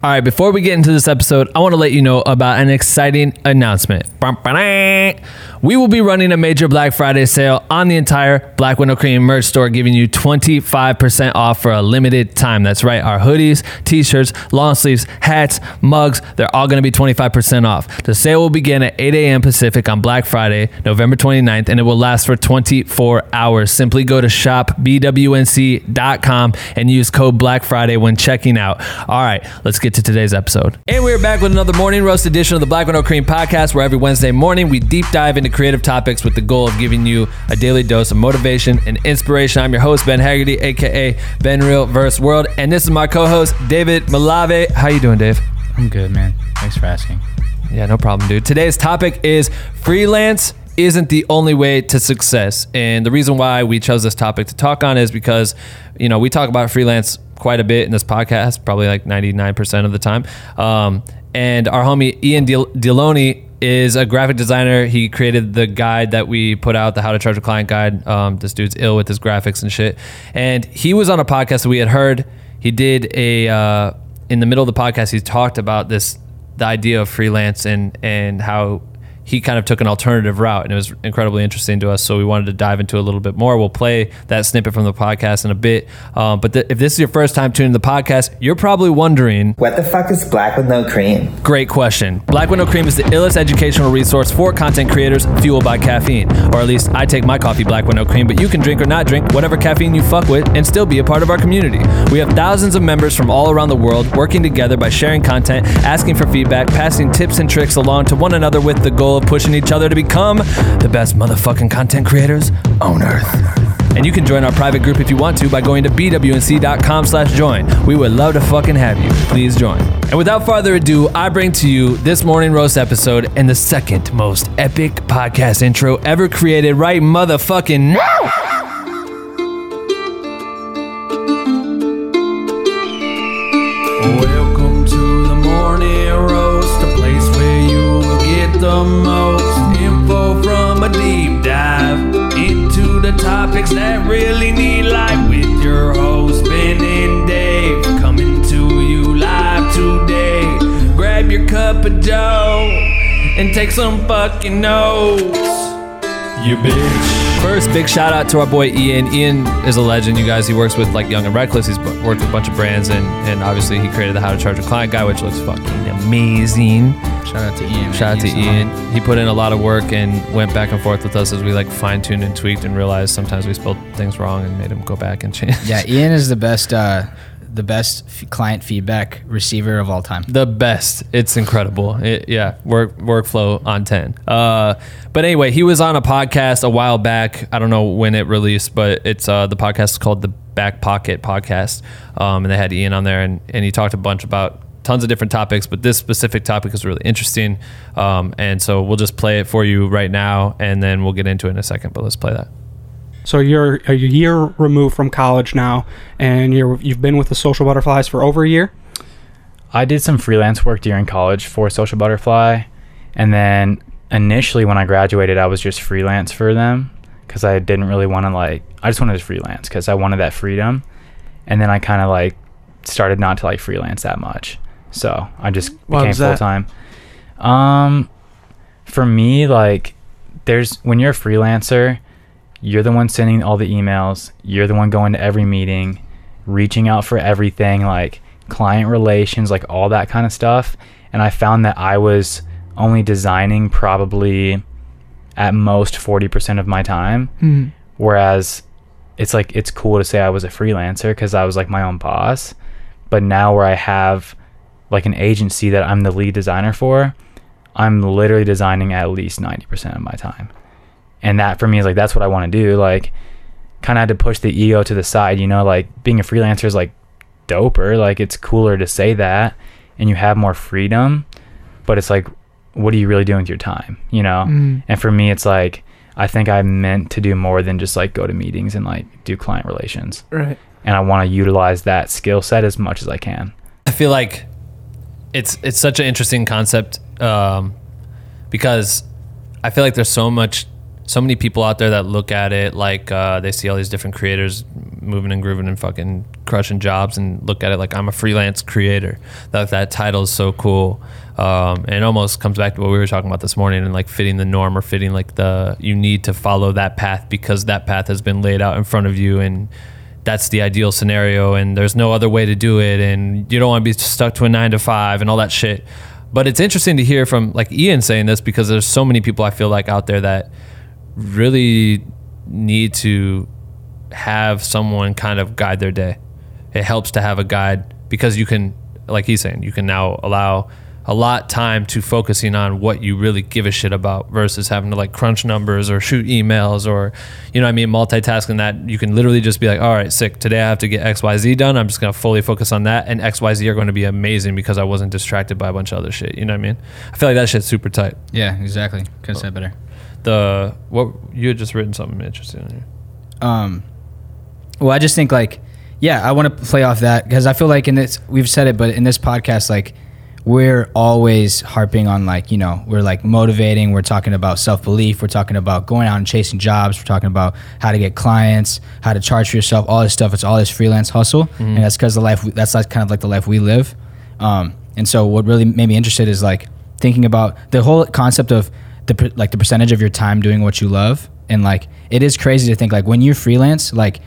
All right, before we get into this episode, I want to let you know about an exciting announcement. We will be running a major Black Friday sale on the entire Black With No Cream merch store, giving you 25% off for a limited time. That's right, our hoodies, t shirts, long sleeves, hats, mugs, they're all going to be 25% off. The sale will begin at 8 a.m. Pacific on Black Friday, November 29th, and it will last for 24 hours. Simply go to shopbwnc.com and use code Black Friday when checking out. All right, let's get to today's episode. And we're back with another morning roast edition of the Black With No Cream podcast, where every Wednesday morning we deep dive into creative topics with the goal of giving you a daily dose of motivation and inspiration. I'm your host, Ben Haggerty, aka Ben Real Verse World, and this is my co-host, David Malave. How you doing, Dave? I'm good, man. Thanks for asking. Yeah, no problem, dude. Today's topic is freelance isn't the only way to success. And the reason why we chose this topic to talk on is because, you know, we talk about freelance quite a bit in this podcast, probably like 99% of the time. Um, and our homie Ian Del- Deloney is a graphic designer. He created the guide that we put out, the How to Charge a Client guide. Um, this dude's ill with his graphics and shit. And he was on a podcast that we had heard. He did a uh, in the middle of the podcast. He talked about this, the idea of freelance and and how he kind of took an alternative route and it was incredibly interesting to us. So we wanted to dive into a little bit more. We'll play that snippet from the podcast in a bit. Um, but th- if this is your first time tuning the podcast, you're probably wondering What the fuck is black with no cream? Great question. Black With No Cream is the illest educational resource for content creators fueled by caffeine. Or at least I take my coffee Black With No Cream, but you can drink or not drink whatever caffeine you fuck with and still be a part of our community. We have thousands of members from all around the world working together by sharing content, asking for feedback, passing tips and tricks along to one another with the goal of pushing each other to become the best motherfucking content creators on earth. And you can join our private group if you want to by going to bwnc.com slash join. We would love to fucking have you. Please join. And without further ado, I bring to you this morning roast episode and the second most epic podcast intro ever created right motherfucking now. Welcome get the most info from a deep dive into the topics that really need life with your host Ben and Dave coming to you live today. Grab your cup of joe and take some fucking notes. You bitch. First, big shout out to our boy Ian. Ian is a legend, you guys. He works with like Young and Reckless. He's worked with a bunch of brands, and and obviously he created the How to Charge a Client guy, which looks fucking amazing. Shout out to Ian. Shout out to. Ian. He put in a lot of work and went back and forth with us as we like fine tuned and tweaked and realized sometimes we spelled things wrong and made him go back and change. Yeah, Ian is the best, uh, the best f- client feedback receiver of all time. the best. It's incredible. It, yeah, work workflow on ten. Uh, but anyway, he was on a podcast a while back. I don't know when it released, but it's uh, the podcast is called the Back Pocket Podcast, um, and they had Ian on there, and and he talked a bunch about tons of different topics, but this specific topic is really interesting. Um, and so we'll just play it for you right now, and then we'll get into it in a second. But let's play that. So you're a year removed from college now, and you're you've been with the Social Butterflies for over a year. I did some freelance work during college for Social Butterfly, and then initially when I graduated, I was just freelance for them because I didn't really want to like. I just wanted to freelance because I wanted that freedom, and then I kind of like started not to like freelance that much, so I just became full time. Um, for me, like, there's when you're a freelancer, you're the one sending all the emails. You're the one going to every meeting, reaching out for everything, like client relations, like all that kind of stuff. And I found that I was only designing probably at most 40% of my time. Whereas it's like, it's cool to say I was a freelancer because I was like my own boss. But now where I have like an agency that I'm the lead designer for, I'm literally designing at least 90% of my time and that for me is like that's what I want to do. Like, kind of had to push the ego to the side. You know, like being a freelancer is like doper. Like it's cooler to say that, and you have more freedom. But it's like, what are you really doing with your time? You know. Mm. And for me, it's like I think I'm meant to do more than just like go to meetings and like do client relations. Right. And I want to utilize that skill set as much as I can. I feel like it's it's such an interesting concept um, because I feel like there's so much so many people out there that look at it like uh, they see all these different creators moving and grooving and fucking crushing jobs and look at it like I'm a freelance creator. That that title is so cool. Um, and almost comes back to what we were talking about this morning and like fitting the norm or fitting like the you need to follow that path because that path has been laid out in front of you and that's the ideal scenario and there's no other way to do it and you don't want to be stuck to a nine to five and all that shit. But it's interesting to hear from like ian saying this because there's so many people i feel like out there that really need to have someone kind of guide their day. It helps to have a guide because you can like he's saying you can now allow a lot time to focusing on what you really give a shit about versus having to like crunch numbers or shoot emails or you know what I mean multitasking that you can literally just be like all right sick. Today I have to get XYZ done. I'm just going to fully focus on that and XYZ are going to be amazing because I wasn't distracted by a bunch of other shit you know what I mean? I feel like that shit's super tight. Yeah, exactly. Could have said better. the what you had just written something interesting in here. Um, well, I just think like, yeah, I want to play off that because I feel like in this, we've said it, but in this podcast, like, we're always harping on like, you know, we're like motivating. We're talking about self belief. We're talking about going out and chasing jobs. We're talking about how to get clients, how to charge for yourself, all this stuff. It's all this freelance hustle, and that's because the life that's like kind of like the life we live. Um, and so what really made me interested is like thinking about the whole concept of the like the percentage of your time doing what you love, and like it is crazy to think like when you freelance, like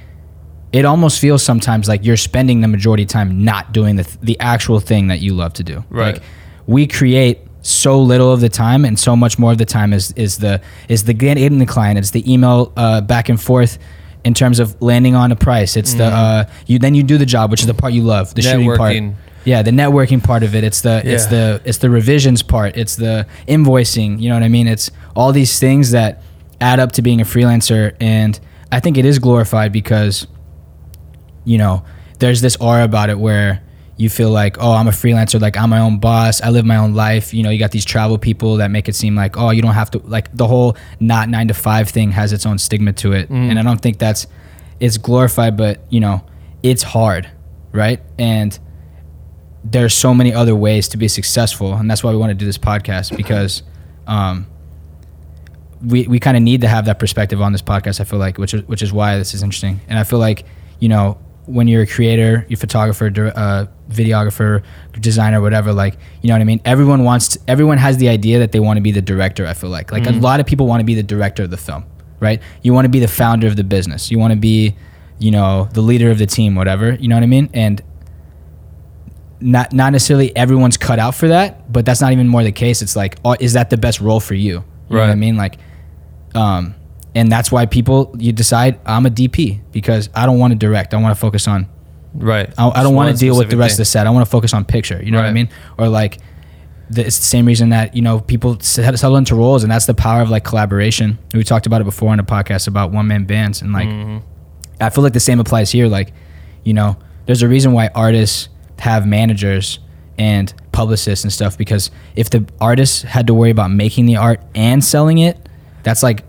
it almost feels sometimes like you're spending the majority of time not doing the, the actual thing that you love to do. Right. Like we create so little of the time and so much more of the time is, is the is the getting the client. It's the email uh, back and forth in terms of landing on a price. It's the uh, you then you do the job, which is the part you love, the shooting part. Yeah, the networking part of it. It's the it's the it's the revisions part. It's the invoicing. You know what I mean? It's all these things that add up to being a freelancer, and I think it is glorified because you know, there's this aura about it where you feel like, oh, I'm a freelancer, like I'm my own boss, I live my own life. You know, you got these travel people that make it seem like, oh, you don't have to like the whole not nine to five thing has its own stigma to it. And I don't think that's it's glorified, but you know, it's hard, right? And there's so many other ways to be successful, and that's why we want to do this podcast because um, we we kind of need to have that perspective on this podcast. I feel like, which is which is why this is interesting, and I feel like you know when you're a creator, you're a photographer, uh, videographer, designer, whatever. Like you know what I mean. Everyone wants to, everyone has the idea that they want to be the director. I feel like like a lot of people want to be the director of the film, right? You want to be the founder of the business. You want to be you know the leader of the team, whatever. You know what I mean? And not not necessarily everyone's cut out for that, but that's not even more the case. It's like, oh, is that the best role for you? You know what I mean? Like, um, and that's why people you decide I'm a DP because I don't want to direct. I want to focus on. right I, I don't want to deal with the rest of the set. I want to focus on picture. You know what I mean? Or like, the, it's the same reason that you know people set- settle into roles, and that's the power of like collaboration. We talked about it before on a podcast about one man bands, and like, Mm-hmm. I feel like the same applies here. Like, you know, there's a reason why artists have managers and publicists and stuff because if the artist had to worry about making the art and selling it, that's like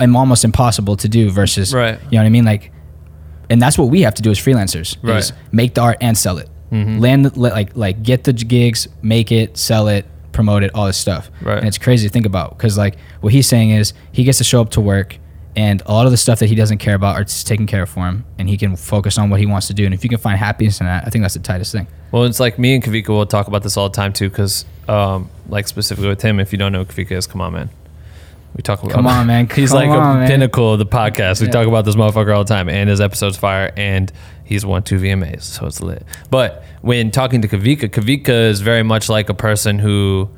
um, almost impossible to do versus Right. you know what I mean? Like and that's what we have to do as freelancers Right. is make the art and sell it. Mm-hmm. Land like like get the gigs, make it, sell it, promote it, all this stuff. Right. And it's crazy to think about because like what he's saying is he gets to show up to work and a lot of the stuff that he doesn't care about are just taken care of for him and he can focus on what he wants to do and if you can find happiness in that, I think that's the tightest thing. Well, it's like me and Kavika will talk about this all the time too, because um, like specifically with him, if you don't know Kavika is, come on, man. We talk about Come on, man. He's Come like on, a man. pinnacle of the podcast. We Yeah. talk about this motherfucker all the time, and his episodes fire, and he's won two VMAs, so it's lit. But when talking to Kavika, Kavika is very much like a person who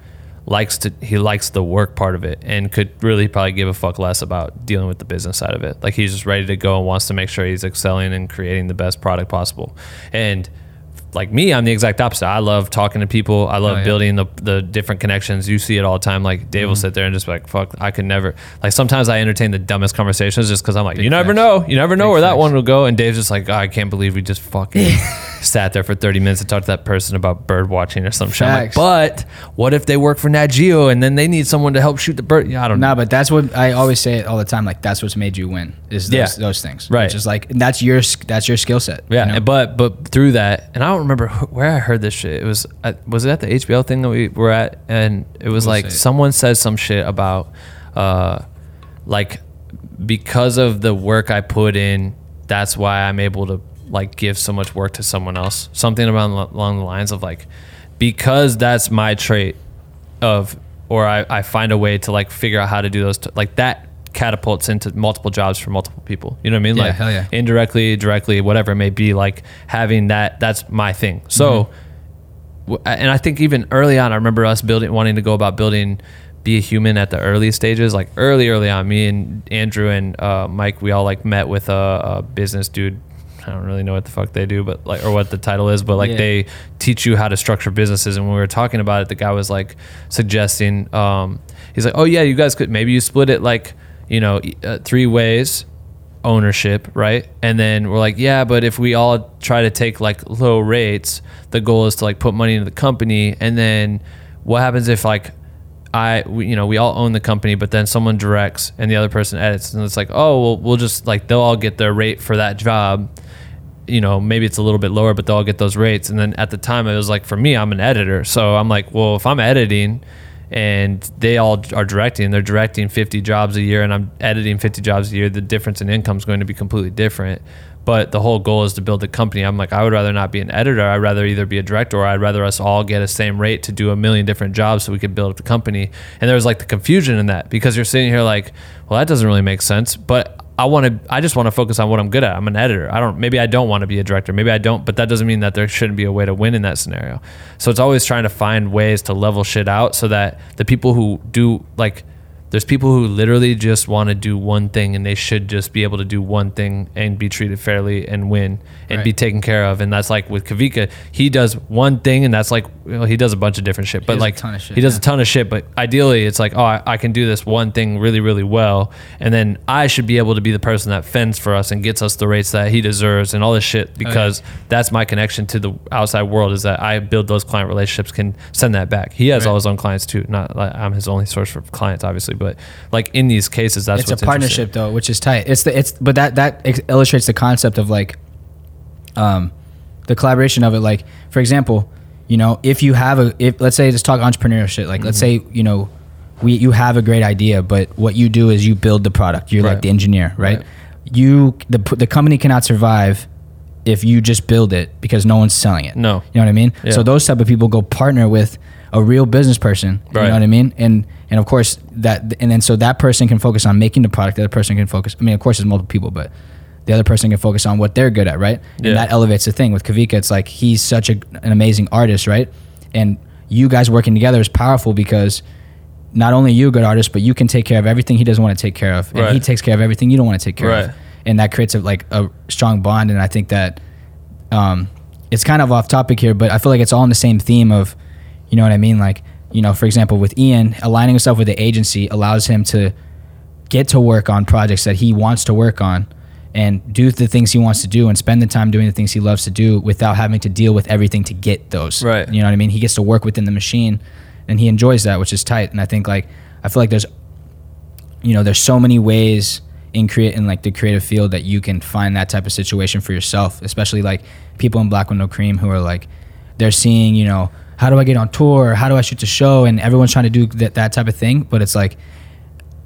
likes to he likes the work part of it and could really probably give a fuck less about dealing with the business side of it. Like he's just ready to go and wants to make sure he's excelling and creating the best product possible. And like me, I'm the exact opposite. I love talking to people. I love Oh, yeah. building the the different connections. You see it all the time. Like Dave will Mm-hmm. sit there and just be like, "Fuck, I could never." Like sometimes I entertain the dumbest conversations just because I'm like, Big "You never know. You never know Big where that one will go." And Dave's just like, oh, "I can't believe we just fucking sat there for 30 minutes to talk to that person about bird watching or some shit." Like, but what if they work for Nat Geo and then they need someone to help shoot the bird? Yeah, I don't know. No, but that's what I always say it all the time. Like that's what's made you win is those, Yeah. those things. Right. Just like and that's your that's your skill set. you Yeah, know? but but through that, and I don't remember where I heard this shit. It was at, was it at the HBO thing that we were at, and it was We'll like say someone said some shit about, uh, like because of the work I put in that's why I'm able to like give so much work to someone else. Something about along the lines of like because that's my trait of or I, I find a way to like figure out how to do those t- like that catapults into multiple jobs for multiple people. You know what I mean? Yeah, like hell yeah. indirectly, directly, whatever it may be, like having that that's my thing. So Mm-hmm. w- and I think even early on, I remember us building, wanting to go about building, be a human at the early stages, like early, early on. Me and Andrew and uh, Mike, we all like met with a, a business dude. I don't really know what the fuck they do, but like, or what the title is, but like Yeah. they teach you how to structure businesses. And when we were talking about it, the guy was like suggesting, um, he's like, oh yeah, you guys could maybe you split it like, you know, uh, three ways ownership, right? And then we're like, yeah, but if we all try to take like low rates, the goal is to like put money into the company. And then what happens if like I, we, you know, we all own the company, but then someone directs and the other person edits, and it's like, oh, well, we'll just like they'll all get their rate for that job. You know, maybe it's a little bit lower, but they'll all get those rates. And then at the time, it was like for me, I'm an editor, so I'm like, well, if I'm editing and they all are directing they're directing 50 jobs a year and i'm editing 50 jobs a year the difference in income is going to be completely different. But the whole goal is to build a company. I'm like i would rather not be an editor. I'd rather either be a director or i'd rather us all get a same rate to do a million different jobs so we could build up the company. And there was like the confusion in that because you're sitting here like well that doesn't really make sense. But I want to. I just want to focus on what I'm good at. I'm an editor. I don't. Maybe I don't want to be a director. Maybe I don't. But that doesn't mean that there shouldn't be a way to win in that scenario. So it's always trying to find ways to level shit out so that the people who do like, there's people who literally just want to do one thing and they should just be able to do one thing and be treated fairly and win and Right. be taken care of. And that's like with Kavika, he does one thing and that's like well, he does a bunch of different shit. But like ton of shit, he does yeah. a ton of shit. But ideally, it's like oh, I, I can do this one thing really, really well, and then I should be able to be the person that fends for us and gets us the rates that he deserves and all this shit oh, because that's my connection to the outside world is that I build those client relationships, can send that back. He has all his own clients too. Not like I'm his only source for clients, obviously, but like in these cases, that's it's a partnership though, which is tight. It's the it's but that that illustrates the concept of like, um, the collaboration of it. Like for example, you know, if you have a if let's say just talk entrepreneurial shit. Like let's Mm-hmm. say you know, we you have a great idea, but what you do is you build the product. You're like the engineer, right? Right. You the the company cannot survive if you just build it because no one's selling it. No. you know what I mean. Yeah. So those type of people go partner with a real business person. Right. You know what I mean? And and of course that and then so that person can focus on making the product. The other person can focus. I mean, of course, there's multiple people, but the other person can focus on what they're good at, right? Yeah. And that elevates the thing with Kavika. It's like he's such a, an amazing artist, right? And you guys working together is powerful because not only you a good artist, but you can take care of everything he doesn't want to take care of, and Right. he takes care of everything you don't want to take care of, Right. and that creates a, like a strong bond. And I think that um, it's kind of off topic here, but I feel like it's all in the same theme of, you know what I mean? Like, you know, for example, with Ian, aligning himself with the agency allows him to get to work on projects that he wants to work on and do the things he wants to do and spend the time doing the things he loves to do without having to deal with everything to get those. Right. You know what I mean? He gets to work within the machine and he enjoys that, which is tight. And I think like, I feel like there's, you know, there's so many ways in create in like the creative field that you can find that type of situation for yourself, especially like people in Black No Cream who are like, they're seeing, you know, how do I get on tour? How do I shoot the show? And everyone's trying to do that, that type of thing. But it's like,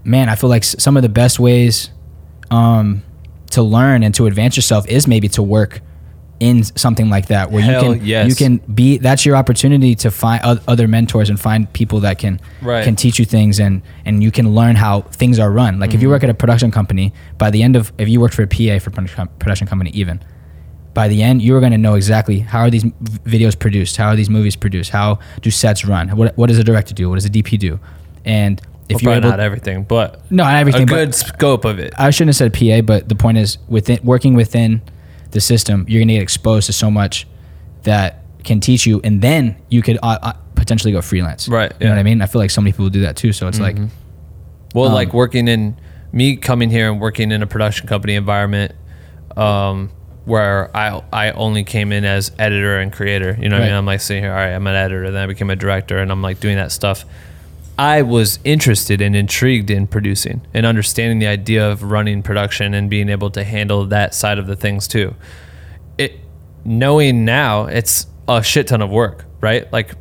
man, I feel like some of the best ways um, to learn and to advance yourself is maybe to work in something like that where Hell you can yes. you can be that's your opportunity to find other mentors and find people that can Right. can teach you things and and you can learn how things are run like if Mm-hmm. you work at a production company by the end of if you worked for a PA for production company even by the end you are going to know exactly how are these videos produced how are these movies produced how do sets run what, what does a director do what does a DP do and if Well, you're able not everything, but no not everything a good scope of it. I shouldn't have said PA, but the point is within working within the system, you're gonna get exposed to so much that can teach you, and then you could uh, uh, potentially go freelance. Right, You know what I mean? I feel like so many people do that too. So it's like, Well, Um, like working in me coming here and working in a production company environment, um, where I I only came in as editor and creator. You know what I mean? I'm like sitting here, all right, I'm an editor, then I became a director, and I'm like doing that stuff. I was interested and intrigued in producing and understanding the idea of running production and being able to handle that side of the things too. It knowing now it's a shit ton of work, right? Like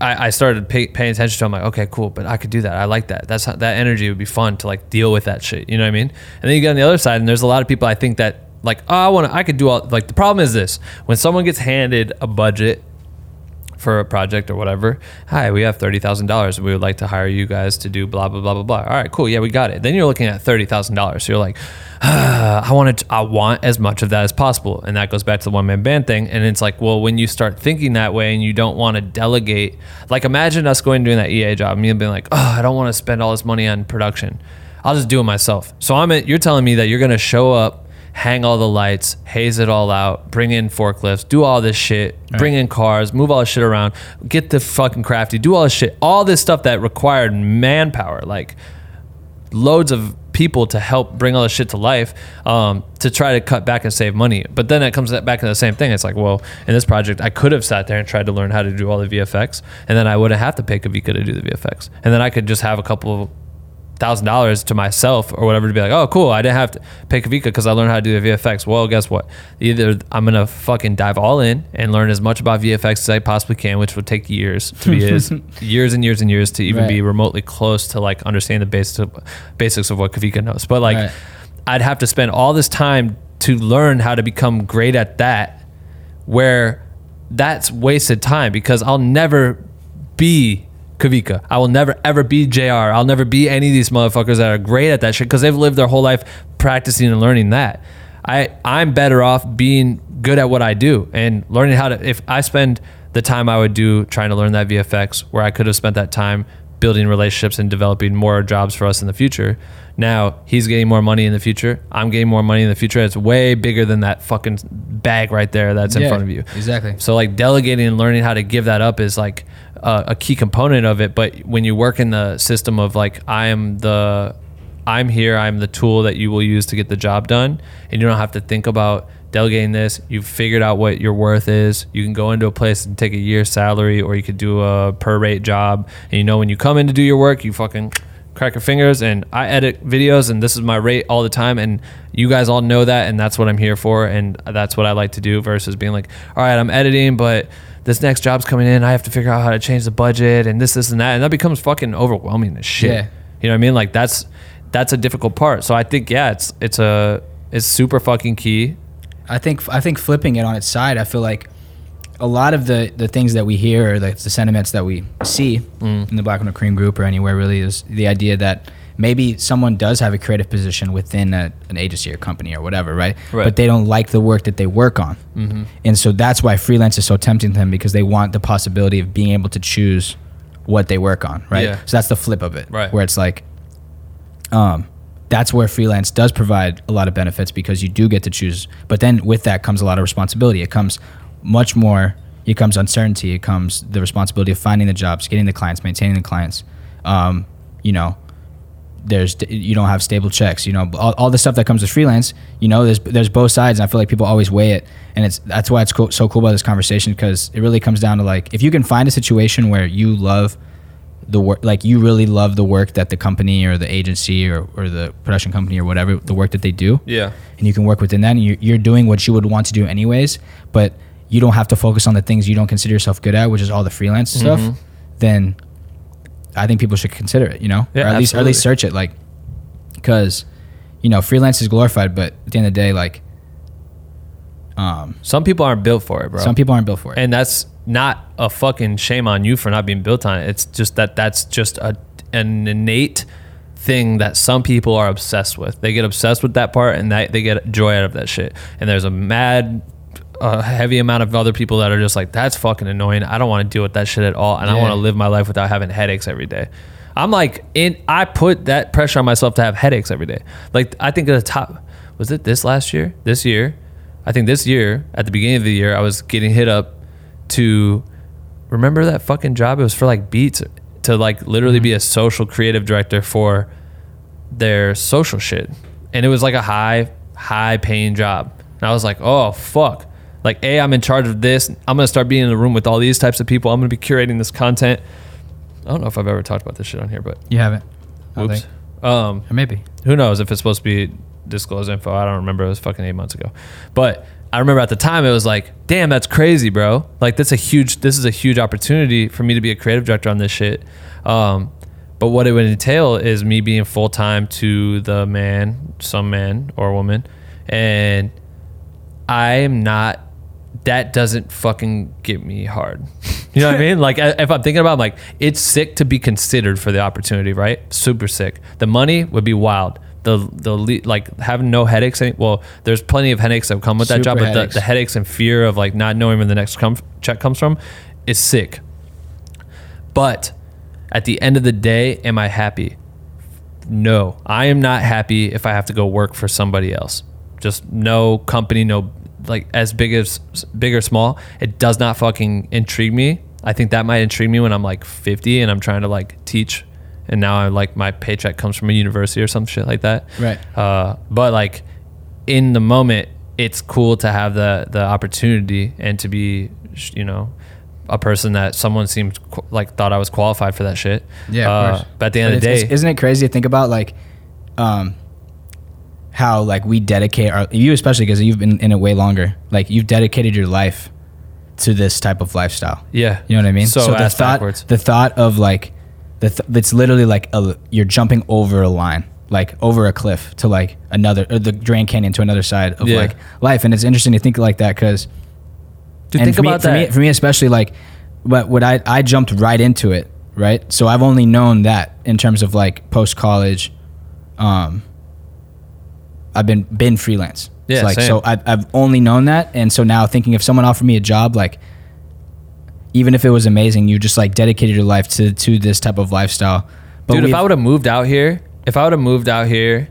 I, I started pay, paying attention to. it. I'm like, okay, cool, but I could do that. I like that. That's how, that energy would be fun to like deal with that shit. You know what I mean? And then you get on the other side, and there's a lot of people I think that like oh, I want to I could do all like the problem is this when someone gets handed a budget for a project or whatever. Hi, we have thirty thousand dollars. We would like to hire you guys to do blah blah blah blah blah. All right, cool. Yeah, we got it. Then you're looking at thirty thousand dollars. So you're like, ah, I want to, I want as much of that as possible, and that goes back to the one man band thing. And it's like, well, when you start thinking that way and you don't want to delegate, like imagine us going doing that EA job, and you being like, oh, I don't want to spend all this money on production. I'll just do it myself. So I'm. You're telling me that you're gonna show up hang all the lights, haze it all out, bring in forklifts, do all this shit, bring in cars, move all this shit around, get the fucking crafty, do all this shit, all this stuff that required manpower, like loads of people to help bring all this shit to life um, to try to cut back and save money. But then it comes back to the same thing. It's like, well, in this project, I could have sat there and tried to learn how to do all the VFX, and then I wouldn't have to pay Kavika to do the VFX, and then I could just have a couple of thousand dollars to myself or whatever to be like, oh, cool, I didn't have to pay Kavika because I learned how to do the VFX. Well, guess what? Either I'm gonna fucking dive all in and learn as much about VFX as I possibly can, which would take years to be as years and years and years to even be remotely close to like understand the basics of, basics of what Kavika knows. But like, Right. I'd have to spend all this time to learn how to become great at that, where that's wasted time because I'll never be Kavika. I will never ever be JR. I'll never be any of these motherfuckers that are great at that shit because they've lived their whole life practicing and learning that. I I'm better off being good at what I do and learning how to. If I spend the time I would do trying to learn that VFX, where I could have spent that time building relationships and developing more jobs for us in the future. Now he's getting more money in the future. I'm getting more money in the future. It's way bigger than that fucking bag right there that's in Yeah, front of you. exactly. So like delegating and learning how to give that up is like a, a key component of it. But when you work in the system of like I am the I'm here, I'm the tool that you will use to get the job done, and you don't have to think about delegating this. You've figured out what your worth is. You can go into a place and take a year's salary, or you could do a per rate job. And you know when you come in to do your work, you fucking crack your fingers. And I edit videos, and this is my rate all the time. And you guys all know that, and that's what I'm here for, and that's what I like to do. Versus being like, all right, I'm editing, but this next job's coming in. I have to figure out how to change the budget and this, this, and that, and that becomes fucking overwhelming as shit. Yeah. You know what I mean? Like that's that's a difficult part. So I think yeah, it's it's a it's super fucking key. I think I think flipping it on its side, I feel like a lot of the the things that we hear or the, the sentiments that we see Mm. in the Black With No Cream group or anywhere really is the idea that maybe someone does have a creative position within a, an agency or company or whatever, right? Right. But they don't like the work that they work on, mm-hmm. and so that's why freelance is so tempting to them because they want the possibility of being able to choose what they work on, right? Yeah. So that's the flip of it, Right. Where it's like, um, that's where freelance does provide a lot of benefits because you do get to choose. But then with that comes a lot of responsibility. It comes much more. It comes uncertainty. It comes the responsibility of finding the jobs, getting the clients, maintaining the clients. Um, you know, there's you don't have stable checks. You know, all, all the stuff that comes with freelance. You know, there's there's both sides. And I feel like people always weigh it, and it's that's why it's so cool about this conversation because it really comes down to like if you can find a situation where you love the work like you really love the work that the company or the agency or, or the production company or whatever the work that they do. Yeah. and you can work within that and you're, you're doing what you would want to do anyways but you don't have to focus on the things you don't consider yourself good at which is all the freelance stuff mm-hmm. then i think people should consider it you know? Yeah, or at least or at least search it like because you know freelance is glorified but at the end of the day like um Some people aren't built for it, bro. some people aren't built for it and that's not a fucking shame on you for not being built on it. It's just that that's just a an innate thing that some people are obsessed with. They get obsessed with that part and that they get joy out of that shit. And there's a mad a heavy amount of other people that are just like that's fucking annoying. I don't want to deal with that shit at all and I want to live my life without having headaches every day. I'm like in I put that pressure on myself to have headaches every day. Like I think at the top was it this last year? This year? I think this year, at the beginning of the year, I was getting hit up to remember that fucking job. It was for like Beats to like literally be mm-hmm. a social creative director for their social shit. And it was like a high, high paying job. And I was like, oh, fuck. Like, A, I'm in charge of this. I'm going to start being in the room with all these types of people. I'm going to be curating this content. I don't know if I've ever talked about this shit on here, but you haven't I oops. think. Um, or maybe who knows if it's supposed to be disclosed info. I don't remember. It was fucking eight months ago. But I remember at the time it was like, damn, that's crazy, bro. Like that's a huge. This is a huge opportunity for me to be a creative director on this shit. Um, but what it would entail is me being full time to the man, some man or woman, and I am not. That doesn't fucking get me hard. You know what I mean? Like if I'm thinking about, it, I'm like, it's sick to be considered for the opportunity, right? Super sick. The money would be wild. The the like having no headaches. Any, well, there's plenty of headaches that come with that job, but the, headaches. the headaches and fear of like not knowing where the next com- check comes from is sick. But at the end of the day, am I happy? No, I am not happy if I have to go work for somebody else. Just no company, no like as big as big or small. It does not fucking intrigue me. I think that might intrigue me when I'm like 50 and I'm trying to like teach, and now I'm like my paycheck comes from a university or some shit like that. Right. Uh, but like in the moment, it's cool to have the the opportunity and to be, you know, a person that someone seemed qu- like thought I was qualified for that shit. Yeah, of Uh, course. But at the end But of the day, isn't it crazy to think about like, um, how like we dedicate our you especially because you've been in it way longer. Like you've dedicated your life to this type of lifestyle. yeah, You know what I mean? So, the thought, backwards. the thought of like, the th- it's literally like a, you're jumping over a line, like over a cliff to like another, or the Grand Canyon to another side of Yeah. like life. And it's interesting to think like that because Dude, think for about me, for that. me, for me especially like, but what I I jumped right into it, right? So I've only known that in terms of like post college, um, I've been been freelance. Yeah, It's like same. so I've I've only known that, and so now thinking if someone offered me a job, like even if it was amazing, you just like dedicated your life to to this type of lifestyle. But Dude, if I would have moved out here, if I would have moved out here,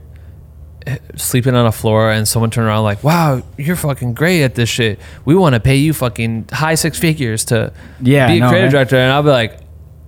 eh, sleeping on a floor, and someone turned around like, "Wow, you're fucking great at this shit. We want to pay you fucking high six figures to Yeah, be a no, creative right? director," and I'll be like,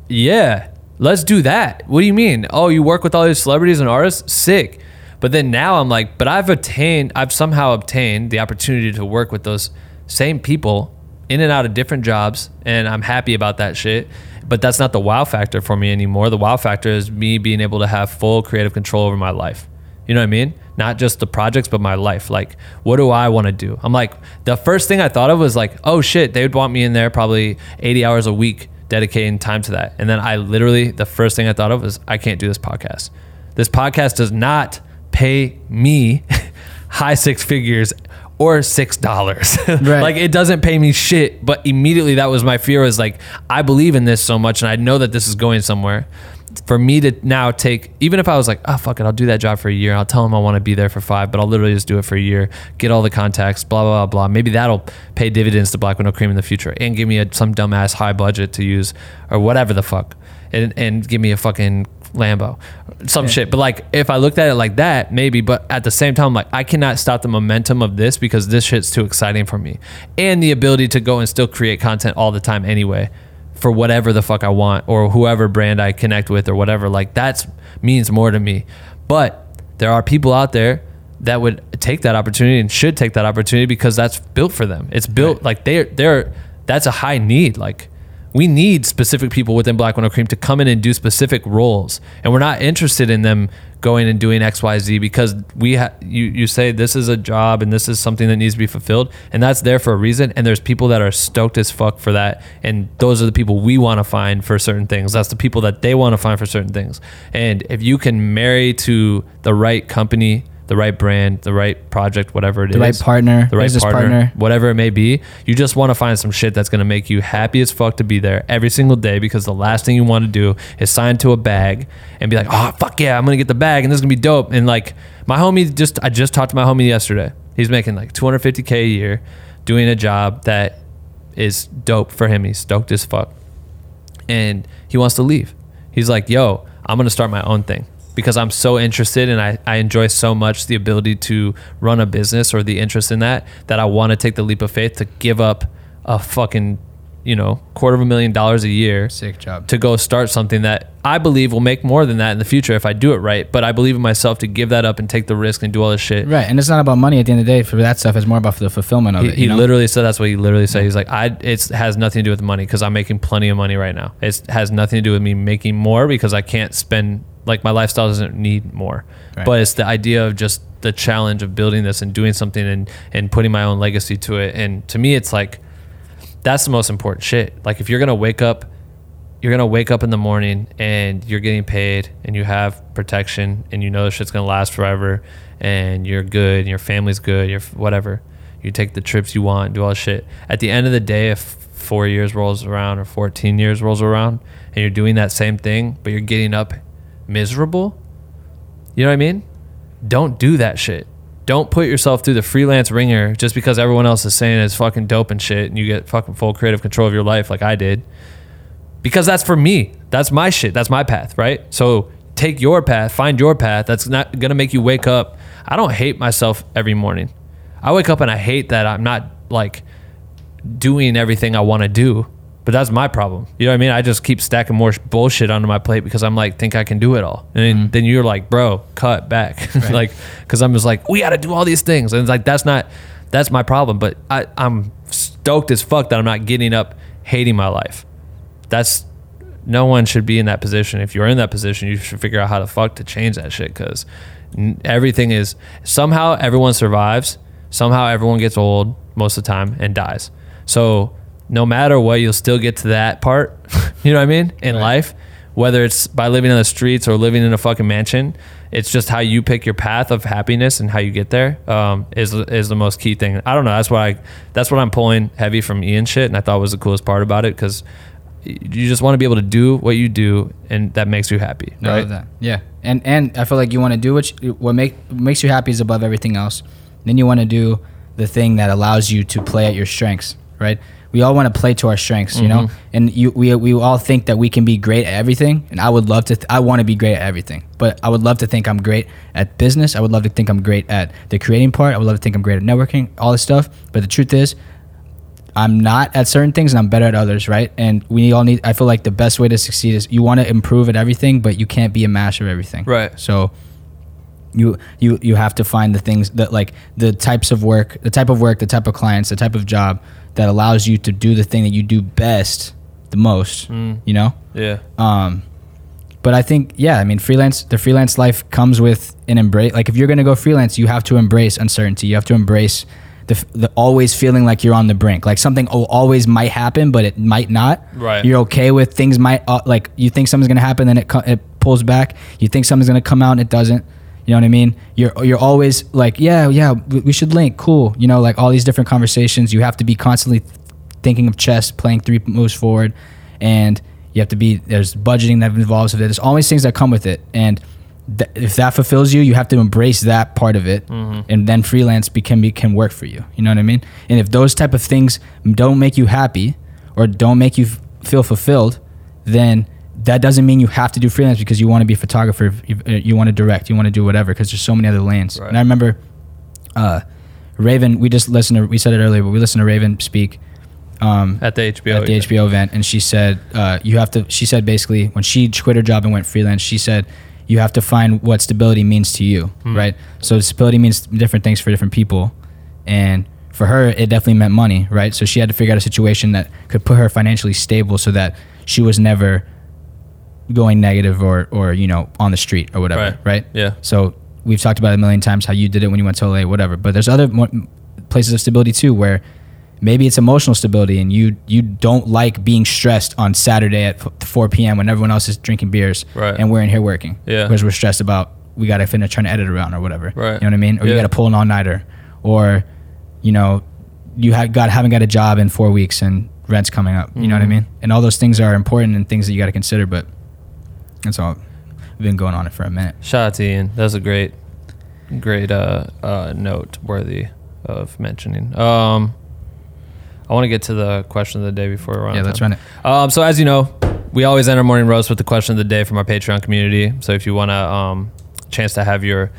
"Yeah, let's do that." What do you mean? Oh, you work with all these celebrities and artists? Sick. But then now I'm like, but I've obtained, I've somehow obtained the opportunity to work with those same people in and out of different jobs, and I'm happy about that shit. But that's not the wow factor for me anymore. The wow factor is me being able to have full creative control over my life. You know what I mean? Not just the projects, but my life. Like, what do I want to do? I'm like, the first thing I thought of was like, oh shit, they would want me in there probably 80 hours a week dedicating time to that. And then I literally, the first thing I thought of was, I can't do this podcast. This podcast does not pay me high six figures or six dollars. Right. like it doesn't pay me shit. But immediately that was my fear was like, I believe in this so much and I know that this is going somewhere. For me to now take, even if I was like, oh fuck it, I'll do that job for a year. I'll tell them I want to be there for five, but I'll literally just do it for a year, get all the contacts, blah blah blah blah. Maybe that'll pay dividends to Black With No Cream in the future and give me a, some dumbass high budget to use or whatever the fuck, and and give me a fucking Lambo, some shit. But like, if I looked at it like that, maybe. But at the same time, like, I cannot stop the momentum of this because this shit's too exciting for me, and the ability to go and still create content all the time anyway, for whatever the fuck I want or whoever brand I connect with or whatever. Like, that's means more to me. But there are people out there that would take that opportunity and should take that opportunity because that's built for them. It's built like they're they're that's a high need. Like we need specific people within Black With No Cream to come in and do specific roles, and we're not interested in them going and doing X Y Z because we ha- you you say this is a job and this is something that needs to be fulfilled, and that's there for a reason. And there's people that are stoked as fuck for that, and those are the people we want to find for certain things. That's the people that they want to find for certain things. And if you can marry to the right company. The right brand, the right project, whatever it is, The right partner, the right partner, partner. whatever it may be. You just want to find some shit that's going to make you happy as fuck to be there every single day because the last thing you want to do is sign to a bag and be like, oh, fuck yeah, I'm going to get the bag and this is going to be dope. And like, my homie just, I just talked to my homie yesterday. He's making like 250K a year doing a job that is dope for him. He's stoked as fuck. And he wants to leave. He's like, yo, I'm going to start my own thing because I'm so interested and I, I enjoy so much the ability to run a business or the interest in that that I want to take the leap of faith to give up a fucking, you know, quarter of a million dollars a year Sick job. to go start something that I believe will make more than that in the future if I do it right. But I believe in myself to give that up and take the risk and do all this shit. Right, and it's not about money at the end of the day. For that stuff, it's more about the fulfillment of He, it. he know? literally said that's what he literally said. He's like, I it has nothing to do with money because I'm making plenty of money right now. It has nothing to do with me making more because I can't spend like my lifestyle doesn't need more. Right. But it's the idea of just the challenge of building this and doing something and and putting my own legacy to it. And to me, it's like that's the most important shit. Like if you're gonna wake up, you're gonna wake up in the morning and you're getting paid and you have protection and you know the shit's gonna last forever and you're good and your family's good, you're whatever. You take the trips you want, do all this shit. At the end of the day, if four years rolls around or 14 years rolls around and you're doing that same thing, but you're getting up miserable, you know what I mean? Don't do that shit. Don't put yourself through the freelance ringer just because everyone else is saying it's fucking dope and shit and you get fucking full creative control of your life like I did. Because that's for me. That's my shit. That's my path, right? So take your path, find your path. That's not gonna make you wake up. I don't hate myself every morning. I wake up and I hate that I'm not like doing everything I want to do. But that's my problem. You know what I mean? I just keep stacking more sh- bullshit onto my plate because I'm like, think I can do it all. And then mm-hmm. you're like, bro, cut back. like, because I'm just like, we got to do all these things. And it's like, that's not, that's my problem. But I, I'm stoked as fuck that I'm not getting up hating my life. That's, no one should be in that position. If you're in that position, you should figure out how to fuck to change that shit because everything is, somehow everyone survives. Somehow everyone gets old most of the time and dies. So, no matter what, you'll still get to that part. you know what I mean? In life, whether it's by living on the streets or living in a fucking mansion, it's just how you pick your path of happiness and how you get there um, is is the most key thing. I don't know. That's what I that's what I'm pulling heavy from Ian shit, and I thought was the coolest part about it because you just want to be able to do what you do, and that makes you happy, I right? love that. Yeah, and and I feel like you want to do what you, what make makes you happy is above everything else. Then you want to do the thing that allows you to play at your strengths, right? We all want to play to our strengths, you know, mm-hmm. and you we we all think that we can be great at everything. And I would love to. Th- I want to be great at everything, but I would love to think I'm great at business. I would love to think I'm great at the creating part. I would love to think I'm great at networking, all this stuff. But the truth is, I'm not at certain things and I'm better at others, right? And we all need I feel like the best way to succeed is you want to improve at everything, but you can't be a master of everything. Right. So you you you have to find the things that like the types of work, the type of work, the type of clients, the type of job that allows you to do the thing that you do best the most, you know? Yeah. Um, but I think, yeah, I mean, freelance, the freelance life comes with an embrace. Like, if you're going to go freelance, you have to embrace uncertainty. You have to embrace the, the always feeling like you're on the brink. Like, something always might happen, but it might not. Right. You're okay with things might, uh, like, you think something's going to happen, then it, co- it pulls back. You think something's going to come out and it doesn't. You know what I mean? You're you're always like, yeah, yeah, we, we should link, cool. You know, like all these different conversations. You have to be constantly thinking of chess, playing three moves forward, and you have to be there's budgeting that involves with it. There's always things that come with it, and th- if that fulfills you, you have to embrace that part of it, mm-hmm. and then freelance be- can be, can work for you. You know what I mean? And if those type of things don't make you happy or don't make you f- feel fulfilled, then that doesn't mean you have to do freelance because you want to be a photographer, you, you want to direct, you want to do whatever. Because there's so many other lanes. Right. And I remember uh, Raven. We just listened to we said it earlier, but we listened to Raven speak um, At the HBO. at the HBO event, and she said uh, you have to. She said basically when she quit her job and went freelance, she said you have to find what stability means to you, right? So stability means different things for different people, and for her, it definitely meant money, right? So she had to figure out a situation that could put her financially stable, so that she was never going negative or or you know on the street or whatever, Right. right? Yeah. So we've talked about it a million times how you did it when you went to LA, whatever. But there's other places of stability too, where maybe it's emotional stability, and you you don't like being stressed on Saturday at 4 p.m. when everyone else is drinking beers, Right. and we're in here working, Yeah. because we're stressed about we got to finish trying to edit around or whatever, Right. You know what I mean? Or you got to pull an all nighter, or you know you have got haven't got a job in four weeks and rent's coming up. You know what I Mhm. mean? And all those things are important and things that you got to consider. But that's all. We've been going on it for a minute. Shout out to Ian. That's a great, great uh, uh, note worthy of mentioning. Um, I want to get to the question of the day before we run. Yeah, let's run it. Um, so as you know, we always end our morning roast with the question of the day from our Patreon community. So if you want a um, chance to have your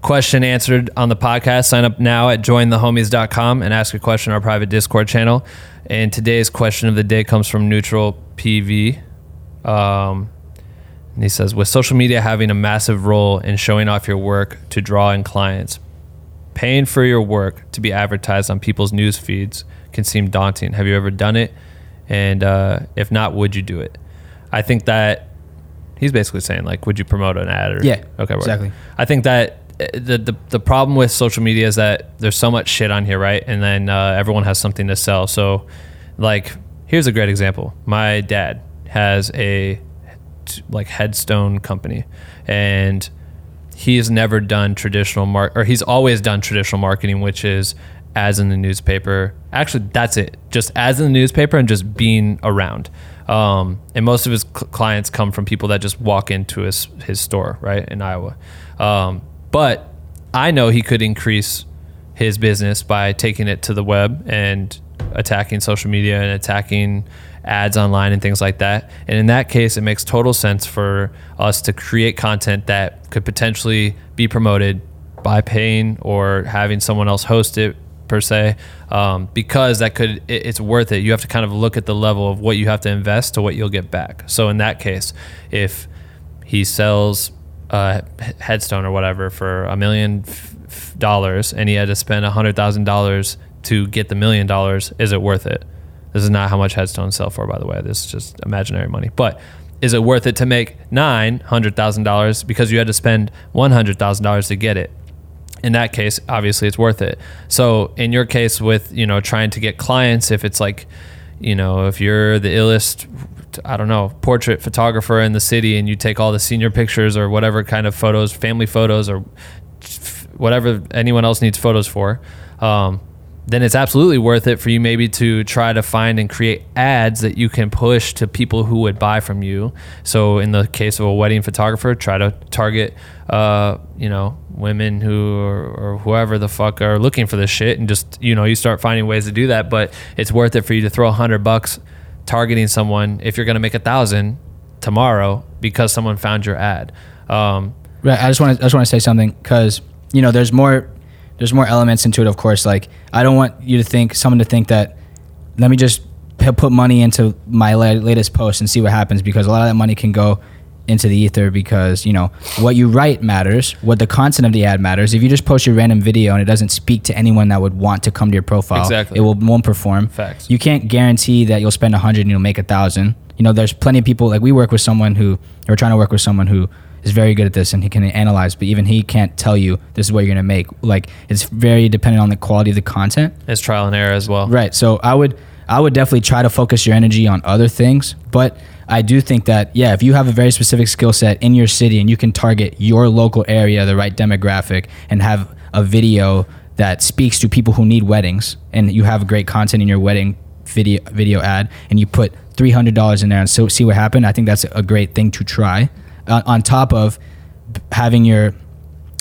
question answered on the podcast, sign up now at jointhehomies.com and ask a question in our private Discord channel. And today's question of the day comes from Neutral PV. Um, and he says, with social media having a massive role in showing off your work to draw in clients, paying for your work to be advertised on people's news feeds can seem daunting. Have you ever done it? And uh, if not, would you do it? I think that he's basically saying, like, would you promote an ad? Or, Yeah, okay, exactly. I think that uh, the, the the problem with social media is that there's so much shit on here, right? And then uh, everyone has something to sell. So, like, here's a great example. My dad has a like headstone company, and he's never done traditional mark, or he's always done traditional marketing, which is as in the newspaper. Actually, that's it. Just as in the newspaper and just being around. Um, and most of his cl- clients come from people that just walk into his his store, right in Iowa. Um, but I know he could increase his business by taking it to the web and attacking social media and attacking ads online and things like that. And in that case, it makes total sense for us to create content that could potentially be promoted by paying or having someone else host it per se um, because that could it, it's worth it. You have to kind of look at the level of what you have to invest to what you'll get back. So in that case if he sells a headstone or whatever for a million dollars and he had to spend a hundred thousand dollars to get the million dollars is it worth it this is not how much headstones sell for by the way. This is just imaginary money. But is it worth it to make nine hundred thousand dollars because you had to spend one hundred thousand dollars to get it? In that case obviously it's worth it. So in your case with you know trying to get clients if it's like you know if you're the illest i don't know portrait photographer in the city and you take all the senior pictures or whatever kind of photos family photos or whatever anyone else needs photos for um, then it's absolutely worth it for you maybe to try to find and create ads that you can push to people who would buy from you. So in the case of a wedding photographer, try to target, uh, you know, women who or, or whoever the fuck are looking for this shit, and just you know, you start finding ways to do that. But it's worth it for you to throw a hundred bucks targeting someone if you're gonna make a thousand tomorrow because someone found your ad. Um, Right. I just want to I just want to say something because you know there's more there's more elements into it. Of course, like I don't want you to think someone to think that let me just p- put money into my la- latest post and see what happens because a lot of that money can go into the ether because you know what you write matters what the content of the ad matters if you just post your random video and it doesn't speak to anyone that would want to come to your profile Exactly. it will won't perform Facts. you can't guarantee that you'll spend a hundred and you'll make a thousand. You know, there's plenty of people like we work with someone who or trying to work with someone who is very good at this and he can analyze, but even he can't tell you this is what you're gonna make. Like it's very dependent on the quality of the content. it's trial and error as well. Right. So I would I would definitely try to focus your energy on other things, but I do think that yeah, if you have a very specific skill set in your city and you can target your local area, the right demographic, and have a video that speaks to people who need weddings, and you have great content in your wedding video video ad, and you put three hundred dollars in there and so see what happened. I think that's a great thing to try. Uh, on top of having your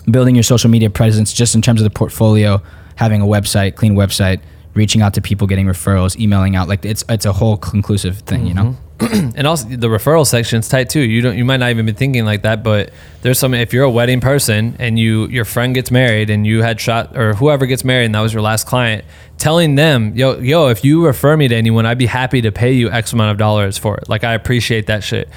building your social media presence just in terms of the portfolio, having a website, clean website, reaching out to people, getting referrals, emailing out. Like it's it's a whole conclusive thing, you know. and also the referral section is tight too. You don't you might not even be thinking like that, but there's some if you're a wedding person and you your friend gets married and you had shot or whoever gets married and that was your last client, telling them, yo, yo, if you refer me to anyone, I'd be happy to pay you X amount of dollars for it. Like I appreciate that shit.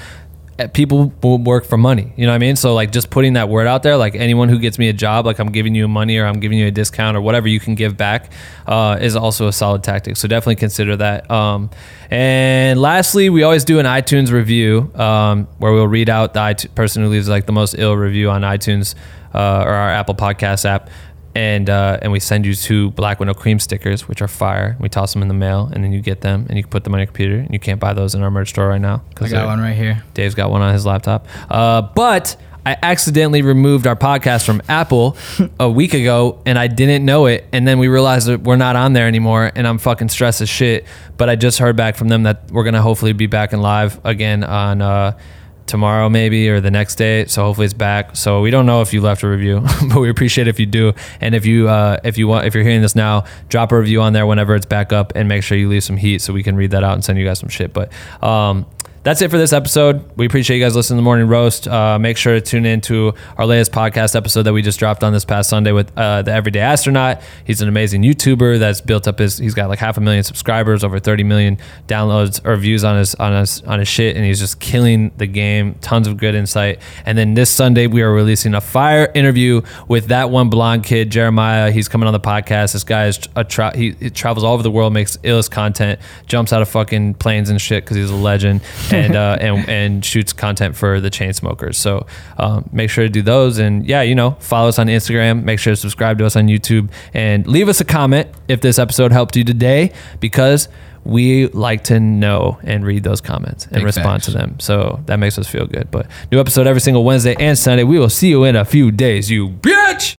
Uh, People will work for money, you know what I mean? So like just putting that word out there, like anyone who gets me a job, like I'm giving you money or I'm giving you a discount or whatever you can give back, uh, is also a solid tactic. So definitely consider that. Um, and lastly, we always do an iTunes review um, where we'll read out the person who leaves like the most ill review on iTunes uh, or our Apple Podcast app. And, uh, and we send you two black no cream stickers, which are fire. We toss them in the mail, and then you get them, and you can put them on your computer. And you can't buy those in our merch store right now. I got one right here. Dave's got one on his laptop. Uh, but I accidentally removed our podcast from Apple a week ago and I didn't know it. And then we realized that we're not on there anymore and I'm fucking stressed as shit. But I just heard back from them that we're going to hopefully be back in live again on uh, tomorrow maybe or the next day. So hopefully it's back. So we don't know if you left a review, but we appreciate if you do. And if you uh, if you want if you're hearing this now, drop a review on there whenever it's back up and make sure you leave some heat so we can read that out and send you guys some shit. But um, that's it for this episode. We appreciate you guys listening to the Morning Roast. Uh, make sure to tune in to our latest podcast episode that we just dropped on this past Sunday with uh, the Everyday Astronaut. He's an amazing YouTuber that's built up his. He's got like half a million subscribers, over 30 million downloads or views on his on his on his shit, and he's just killing the game. Tons of good insight. And then this Sunday we are releasing a fire interview with that one blonde kid, Jeremiah. He's coming on the podcast. This guy is a tra- he, he travels all over the world, makes illest content, jumps out of fucking planes and shit because he's a legend, and uh, and and shoots content for the Chainsmokers. So um, make sure to do those, and yeah, you know, follow us on Instagram. Make sure to subscribe to us on YouTube, and leave us a comment if this episode helped you today, because we like to know and read those comments and Big respond facts. to them. So that makes us feel good. But new episode every single Wednesday and Sunday. We will see you in a few days, you bitch.